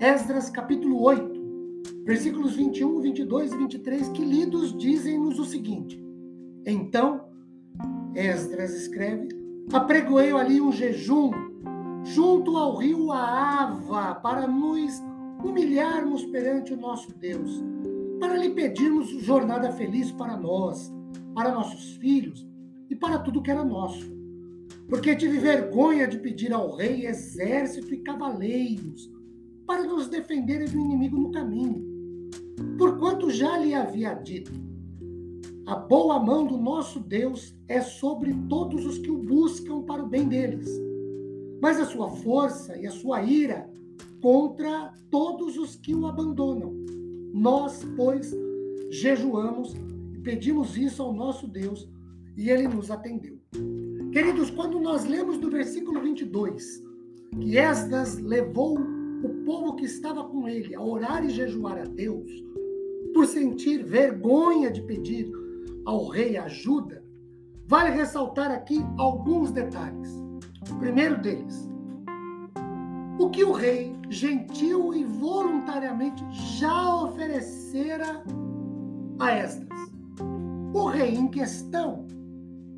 Esdras capítulo 8, versículos 21, 22 e 23, que lidos dizem-nos o seguinte: Então, Esdras escreve, apregoei ali um jejum junto ao rio Aava para nos humilharmos perante o nosso Deus, para lhe pedirmos jornada feliz para nós, para nossos filhos e para tudo que era nosso. Porque tive vergonha de pedir ao rei exército e cavaleiros, para nos defenderem do inimigo no caminho. Porquanto já lhe havia dito: a boa mão do nosso Deus é sobre todos os que o buscam para o bem deles, mas a sua força e a sua ira contra todos os que o abandonam. Nós, pois, jejuamos e pedimos isso ao nosso Deus, e ele nos atendeu. Queridos, quando nós lemos do versículo 22 que Esdras levou o povo que estava com ele a orar e jejuar a Deus, por sentir vergonha de pedir ao rei ajuda, vale ressaltar aqui alguns detalhes. O primeiro deles, o que o rei, gentil e voluntariamente, já oferecera a Esdras. O rei em questão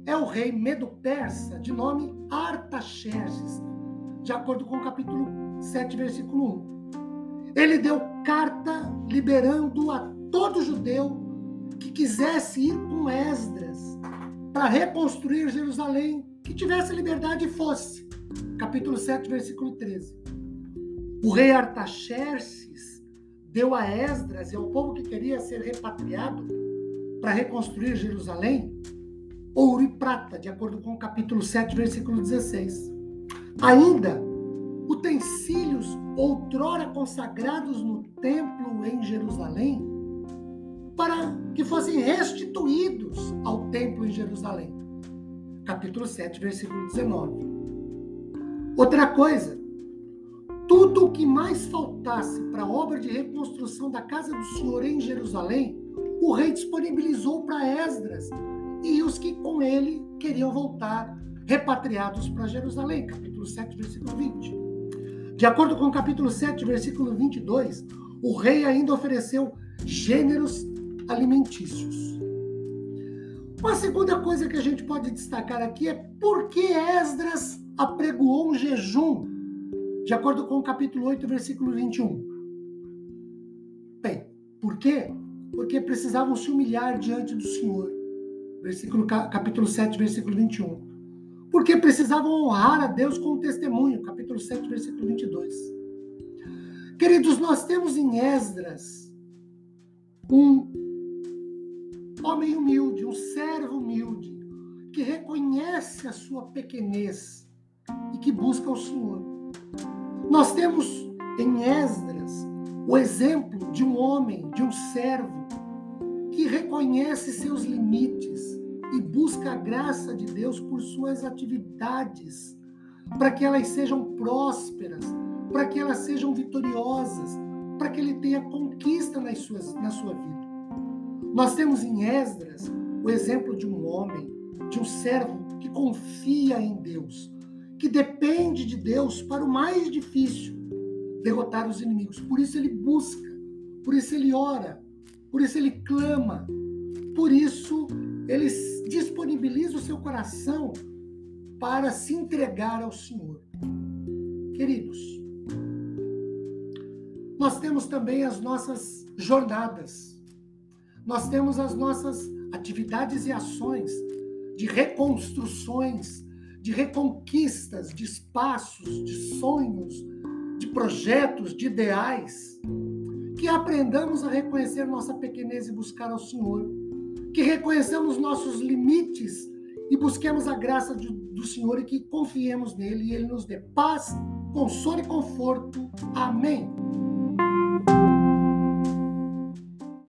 é o rei medo-persa de nome Artaxerxes, de acordo com o capítulo 7, versículo 1. Ele deu carta liberando a todo judeu que quisesse ir com Esdras para reconstruir Jerusalém, que tivesse liberdade e fosse. Capítulo 7, versículo 13. O rei Artaxerxes deu a Esdras e ao povo que queria ser repatriado para reconstruir Jerusalém ouro e prata, de acordo com o capítulo 7, versículo 16. Ainda utensílios outrora consagrados no templo em Jerusalém, para que fossem restituídos ao templo em Jerusalém. Capítulo 7, versículo 19. Outra coisa, tudo o que mais faltasse para a obra de reconstrução da casa do Senhor em Jerusalém, o rei disponibilizou para Esdras e os que com ele queriam voltar repatriados para Jerusalém. Capítulo 7, versículo 20. De acordo com o capítulo 7, versículo 22, o rei ainda ofereceu gêneros alimentícios. Uma segunda coisa que a gente pode destacar aqui é por que Esdras apregoou um jejum, de acordo com o capítulo 8, versículo 21. Bem, por quê? Porque precisavam se humilhar diante do Senhor. Versículo, capítulo 7, versículo 21 porque precisavam honrar a Deus com o testemunho, capítulo 7, versículo 22. Queridos, nós temos em Esdras um homem humilde, um servo humilde, que reconhece a sua pequenez e que busca o Senhor. Nós temos em Esdras o exemplo de um homem, de um servo, que reconhece seus limites, e busca a graça de Deus por suas atividades, para que elas sejam prósperas, para que elas sejam vitoriosas, para que ele tenha conquista nas suas, na sua vida. Nós temos em Esdras o exemplo de um homem, de um servo que confia em Deus, que depende de Deus para o mais difícil, derrotar os inimigos. Por isso ele busca, por isso ele ora, por isso ele clama, por isso ele disponibiliza o seu coração para se entregar ao Senhor. Queridos, nós temos também as nossas jornadas, nós temos as nossas atividades e ações de reconstruções, de reconquistas de espaços, de sonhos, de projetos, de ideais, que aprendamos a reconhecer nossa pequenez e buscar ao Senhor que reconheçamos nossos limites e busquemos a graça do Senhor e que confiemos nele e ele nos dê paz, consolo e conforto. Amém.